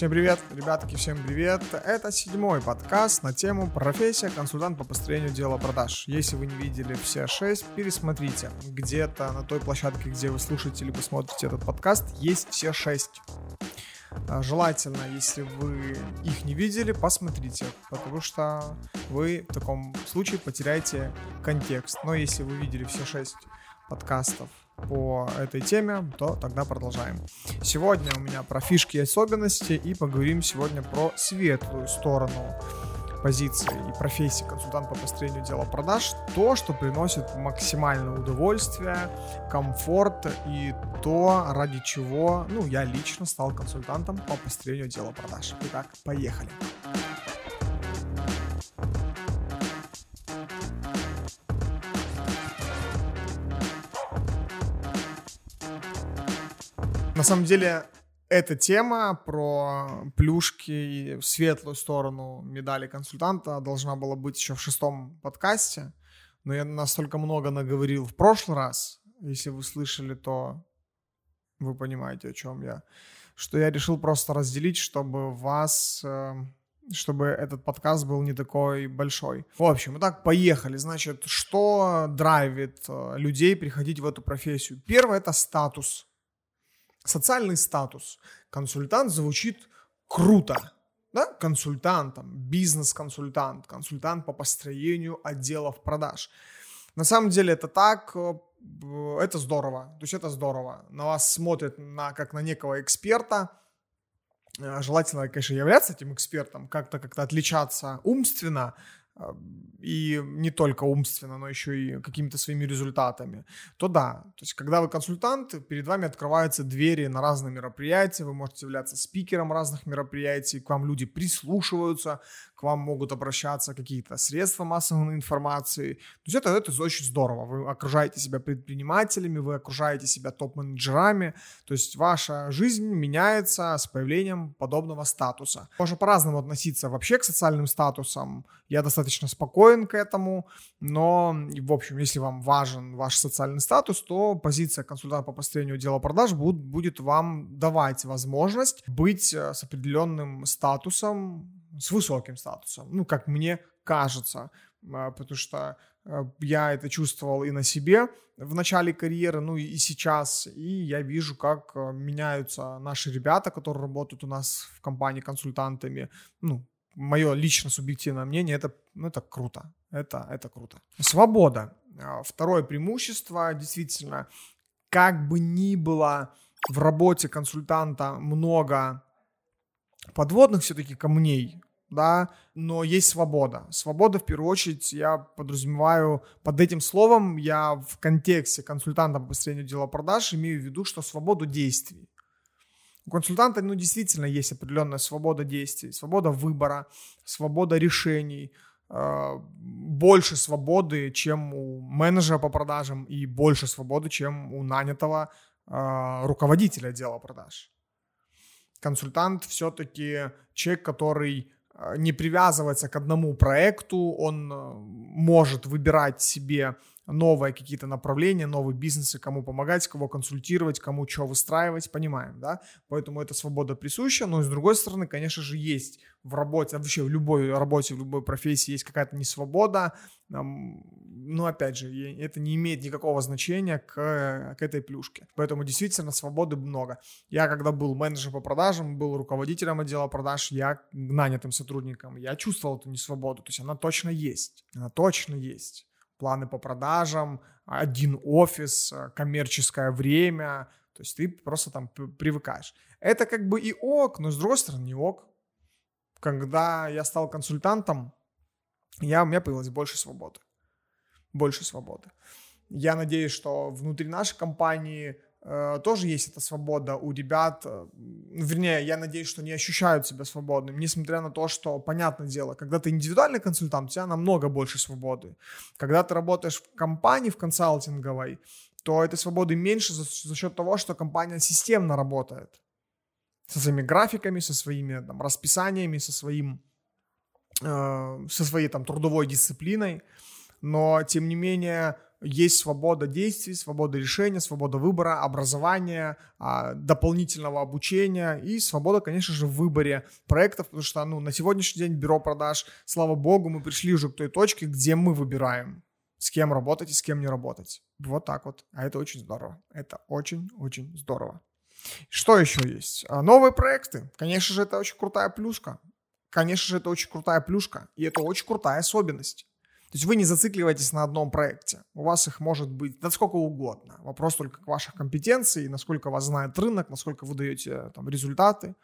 Всем привет, ребятки, всем привет. Это седьмой подкаст на тему «Профессия консультант по построению дела продаж». Если вы не видели все шесть, пересмотрите. Где-то на той площадке, где вы слушаете либо смотрите этот подкаст, есть все шесть. А, желательно, если вы их не видели, посмотрите, потому что вы в таком случае потеряете контекст. Но если вы видели все шесть подкастов по этой теме, то тогда продолжаем. Сегодня у меня про фишки и особенности и поговорим сегодня про светлую сторону позиции и профессии консультант по построению дела продаж, то, что приносит максимальное удовольствие, комфорт и то, ради чего, ну, я лично стал консультантом по построению дела продаж. Итак, поехали. На самом деле, эта тема про плюшки и светлую сторону медали консультанта должна была быть еще в шестом подкасте, но я настолько много наговорил в прошлый раз, если вы слышали, то вы понимаете, о чем я, что я решил просто разделить, чтобы вас э, чтобы этот подкаст был не такой большой. В общем, итак, поехали. Значит, что драйвит э, людей приходить в эту профессию? Первое – это статус. Социальный статус. Консультант звучит круто. Да? Консультант, там, бизнес-консультант, консультант по построению отделов продаж. На самом деле это так, э, это здорово. То есть это здорово. На вас смотрят на, как на некого эксперта. Э, желательно, конечно, являться этим экспертом, как-то как-то отличаться умственно, и не только умственно, но еще и какими-то своими результатами, то да, то есть когда вы консультант, перед вами открываются двери на разные мероприятия, вы можете являться спикером разных мероприятий, к вам люди прислушиваются, к вам могут обращаться какие-то средства массовой информации. То есть это, это очень здорово. Вы окружаете себя предпринимателями, вы окружаете себя топ-менеджерами. То есть ваша жизнь меняется с появлением подобного статуса. Можно по-разному относиться вообще к социальным статусам. Я достаточно спокоен к этому, но, в общем, если вам важен ваш социальный статус, то позиция консультанта по построению дела продаж будет, будет вам давать возможность быть э, с определенным статусом с высоким статусом, ну, как мне кажется, а, потому что а, я это чувствовал и на себе в начале карьеры, ну и сейчас, и я вижу, как а, меняются наши ребята, которые работают у нас в компании консультантами, ну, мое лично субъективное мнение, это, ну, это круто, это, это круто. Свобода. Второе преимущество, действительно, как бы ни было в работе консультанта много подводных все-таки камней, да, но есть свобода. Свобода, в первую очередь, я подразумеваю, под этим словом я в контексте консультанта по построению дела продаж имею в виду, что свободу действий. У консультанта, ну, действительно есть определенная свобода действий, свобода выбора, свобода решений, э, больше свободы, чем у менеджера по продажам и больше свободы, чем у нанятого э, руководителя отдела продаж. Консультант все-таки человек, который не привязывается к одному проекту, он э, может выбирать себе новые какие-то направления, новые бизнесы, кому помогать, кого консультировать, кому что выстраивать, понимаем, да? Поэтому эта свобода присуща, но с другой стороны, конечно же, есть в работе, вообще в любой работе, в любой профессии есть какая-то несвобода, но опять же, это не имеет никакого значения к, к этой плюшке. Поэтому действительно свободы много. Я когда был менеджером по продажам, был руководителем отдела продаж, я нанятым сотрудником, я чувствовал эту несвободу, то есть она точно есть, она точно есть планы по продажам, один офис, коммерческое время. То есть ты просто там привыкаешь. Это как бы и ок, но с другой стороны не ок. Когда я стал консультантом, я, у меня появилось больше свободы. Больше свободы. Я надеюсь, что внутри нашей компании тоже есть эта свобода у ребят, э, вернее, я надеюсь, что не ощущают себя свободными, несмотря на то, что, понятное дело, когда ты индивидуальный консультант, у тебя намного больше свободы. Когда ты работаешь в компании, в консалтинговой, то этой свободы меньше за, за счет того, что компания системно работает со своими графиками, со своими там, расписаниями, со своим э, со своей там трудовой дисциплиной, но тем не менее есть свобода действий, свобода решения, свобода выбора, образования, а, дополнительного обучения и свобода, конечно же, в выборе проектов, потому что ну, на сегодняшний день бюро продаж, слава богу, мы пришли уже к той точке, где мы выбираем, с кем работать и с кем не работать. Вот так вот. А это очень здорово. Это очень-очень здорово. Что еще есть? А, новые проекты. Конечно же, это очень крутая плюшка. Конечно же, это очень крутая плюшка. И это очень крутая особенность. То есть вы не зацикливаетесь на одном проекте. У вас их может быть да сколько угодно. Вопрос только к ваших компетенций, насколько вас знает рынок, насколько вы даете там, результаты.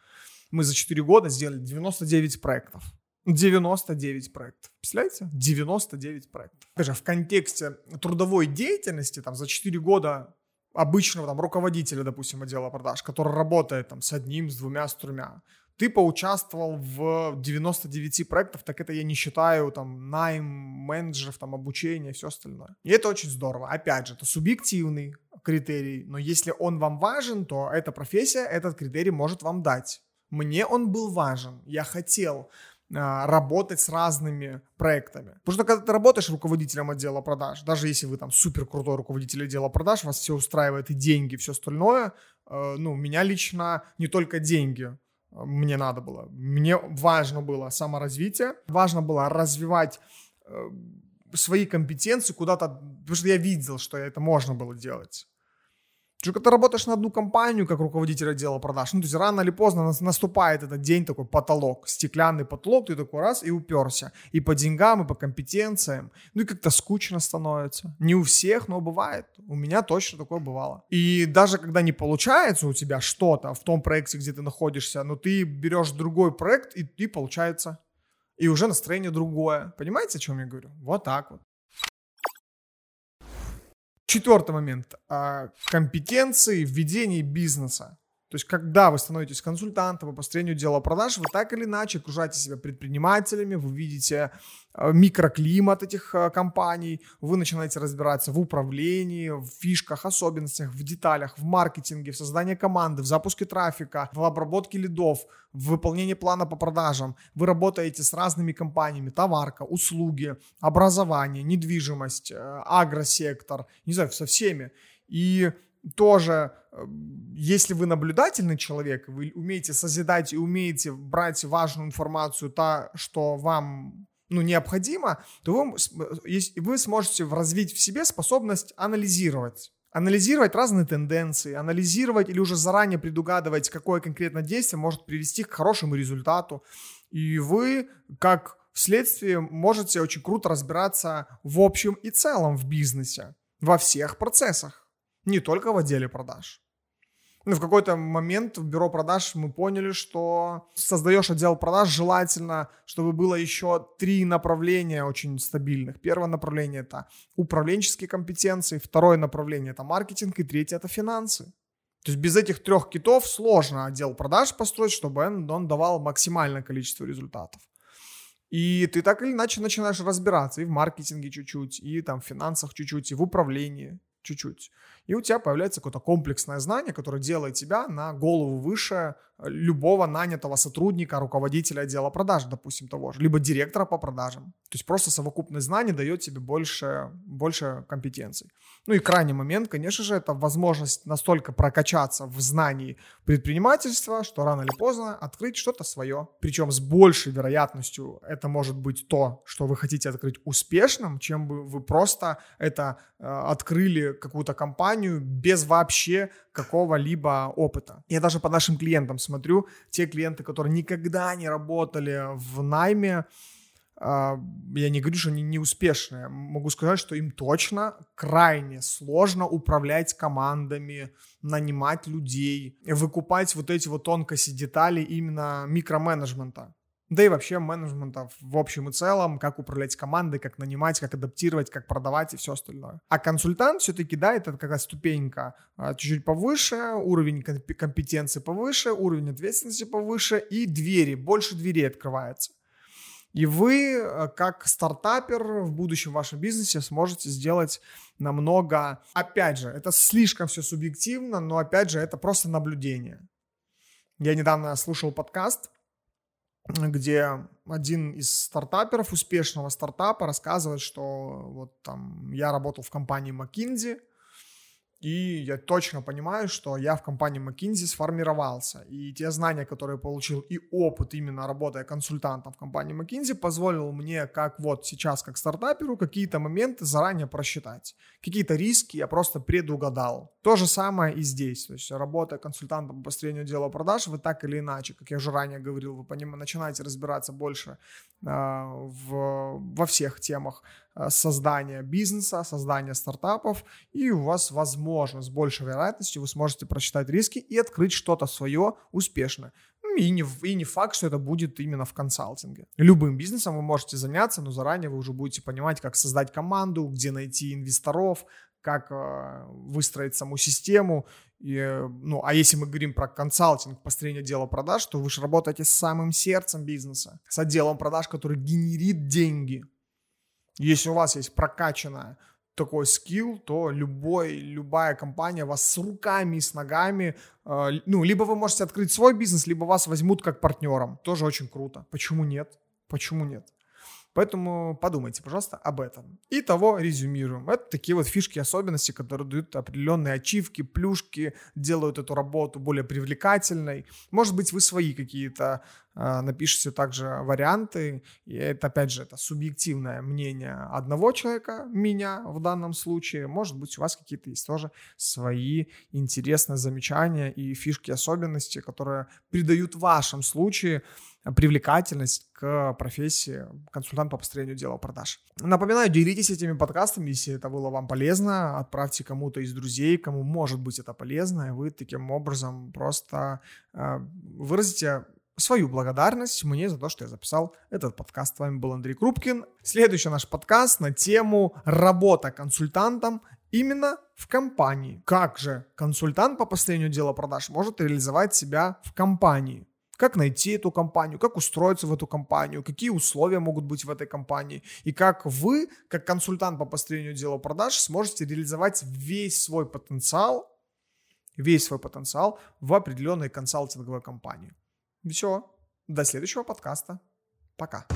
Мы за 4 года сделали 99 проектов. 99 проектов. Представляете? 99 проектов. Даже в контексте трудовой деятельности там, за 4 года обычного там, руководителя, допустим, отдела продаж, который работает там, с одним, с двумя, с тремя, ты поучаствовал в 99 проектах, так это я не считаю там найм, менеджеров, там обучение, все остальное. И это очень здорово. Опять же, это субъективный критерий, но если он вам важен, то эта профессия этот критерий может вам дать. Мне он был важен, я хотел а, работать с разными проектами. Потому что когда ты работаешь руководителем отдела продаж, даже если вы там супер крутой руководитель отдела продаж, вас все устраивает и деньги, и все остальное, э, ну, меня лично не только деньги, мне надо было. Мне важно было саморазвитие, важно было развивать э, свои компетенции куда-то, потому что я видел, что это можно было делать. Что когда ты работаешь на одну компанию, как руководитель отдела продаж, ну, то есть рано или поздно наступает этот день, такой потолок, стеклянный потолок, ты такой раз и уперся. И по деньгам, и по компетенциям. Ну и как-то скучно становится. Не у всех, но бывает. У меня точно такое бывало. И даже когда не получается у тебя что-то в том проекте, где ты находишься, но ты берешь другой проект, и, и получается. И уже настроение другое. Понимаете, о чем я говорю? Вот так вот. Четвертый момент. А, компетенции в ведении бизнеса. То есть, когда вы становитесь консультантом по построению дела продаж, вы так или иначе окружаете себя предпринимателями, вы видите э, микроклимат этих э, компаний, вы начинаете разбираться в управлении, в фишках, особенностях, в деталях, в маркетинге, в создании команды, в запуске трафика, в обработке лидов, в выполнении плана по продажам. Вы работаете с разными компаниями, товарка, услуги, образование, недвижимость, э, агросектор, не знаю, со всеми. И тоже, э, если вы наблюдательный человек, вы умеете созидать и умеете брать важную информацию, та, что вам ну, необходимо, то вы, вы сможете развить в себе способность анализировать. Анализировать разные тенденции, анализировать или уже заранее предугадывать, какое конкретно действие может привести к хорошему результату. И вы, как следствие, можете очень круто разбираться в общем и целом в бизнесе, во всех процессах не только в отделе продаж. Ну, в какой-то момент в бюро продаж мы поняли, что создаешь отдел продаж, желательно, чтобы было еще три направления очень стабильных. Первое направление – это управленческие компетенции, второе направление – это маркетинг, и третье – это финансы. То есть без этих трех китов сложно отдел продаж построить, чтобы он, давал максимальное количество результатов. И ты так или иначе начинаешь разбираться и в маркетинге чуть-чуть, и там в финансах чуть-чуть, и в управлении чуть-чуть. И у тебя появляется какое-то комплексное знание, которое делает тебя на голову выше любого нанятого сотрудника, руководителя отдела продаж, допустим, того же, либо директора по продажам. То есть просто совокупность знаний дает тебе больше, больше компетенций. Ну и крайний момент, конечно же, это возможность настолько прокачаться в знании предпринимательства, что рано или поздно открыть что-то свое. Причем с большей вероятностью это может быть то, что вы хотите открыть успешным, чем бы вы просто это э, открыли какую-то компанию без вообще какого-либо опыта. Я даже по нашим клиентам смотрю, те клиенты, которые никогда не работали в найме, а, я не говорю, что они неуспешные. Могу сказать, что им точно крайне сложно управлять командами, нанимать людей, выкупать вот эти вот тонкости деталей именно микроменеджмента да и вообще менеджмента в общем и целом, как управлять командой, как нанимать, как адаптировать, как продавать и все остальное. А консультант все-таки, да, это какая ступенька а, чуть-чуть повыше, уровень компетенции повыше, уровень ответственности повыше и двери, больше дверей открывается. И вы, э, как стартапер в будущем в вашем бизнесе, сможете сделать намного... Опять же, это слишком все субъективно, но опять же, это просто наблюдение. Я недавно слушал подкаст, где один из стартаперов, успешного стартапа, рассказывает, что вот там я работал в компании McKinsey, и я точно понимаю, что я в компании McKinsey сформировался. И те знания, которые я получил, и опыт именно работая консультантом в компании McKinsey, позволил мне, как вот сейчас, как стартаперу, какие-то моменты заранее просчитать. Какие-то риски я просто предугадал. То же самое и здесь. То есть работая консультантом по построению дела продаж, вы так или иначе, как я уже ранее говорил, вы поним... начинаете разбираться больше э, в... во всех темах Э, создания бизнеса, создания стартапов, и у вас, возможно, с большей вероятностью вы сможете просчитать риски и открыть что-то свое успешно. Ну, и не, и не факт, что это будет именно в консалтинге. Любым бизнесом вы можете заняться, но заранее вы уже будете понимать, как создать команду, где найти инвесторов, как э, выстроить саму систему. И, э, ну, а если мы говорим про консалтинг, построение дела продаж, то вы же работаете с самым сердцем бизнеса, с отделом продаж, который генерит деньги – если у вас есть прокачанная такой скилл, то любой, любая компания вас с руками и с ногами, э, ну, либо вы можете открыть свой бизнес, либо вас возьмут как партнером. Тоже очень круто. Почему нет? Почему нет? Поэтому подумайте, пожалуйста, об этом. И того резюмируем. Это такие вот фишки, особенности, которые дают определенные ачивки, плюшки, делают эту работу более привлекательной. Может быть, вы свои какие-то э, напишите также варианты. И это, опять же, это субъективное мнение одного человека, меня в данном случае. Может быть, у вас какие-то есть тоже свои интересные замечания и фишки, особенности, которые придают в вашем случае привлекательность к профессии консультант по построению дела продаж. Напоминаю, делитесь этими подкастами, если это было вам полезно, отправьте кому-то из друзей, кому может быть это полезно, и вы таким образом просто э, выразите свою благодарность мне за то, что я записал этот подкаст. С вами был Андрей Крупкин. Следующий наш подкаст на тему работа консультантом именно в компании. Как же консультант по построению дела продаж может реализовать себя в компании? Как найти эту компанию, как устроиться в эту компанию, какие условия могут быть в этой компании, и как вы, как консультант по построению дела продаж, сможете реализовать весь свой потенциал, весь свой потенциал в определенной консалтинговой компании. Все, до следующего подкаста. Пока.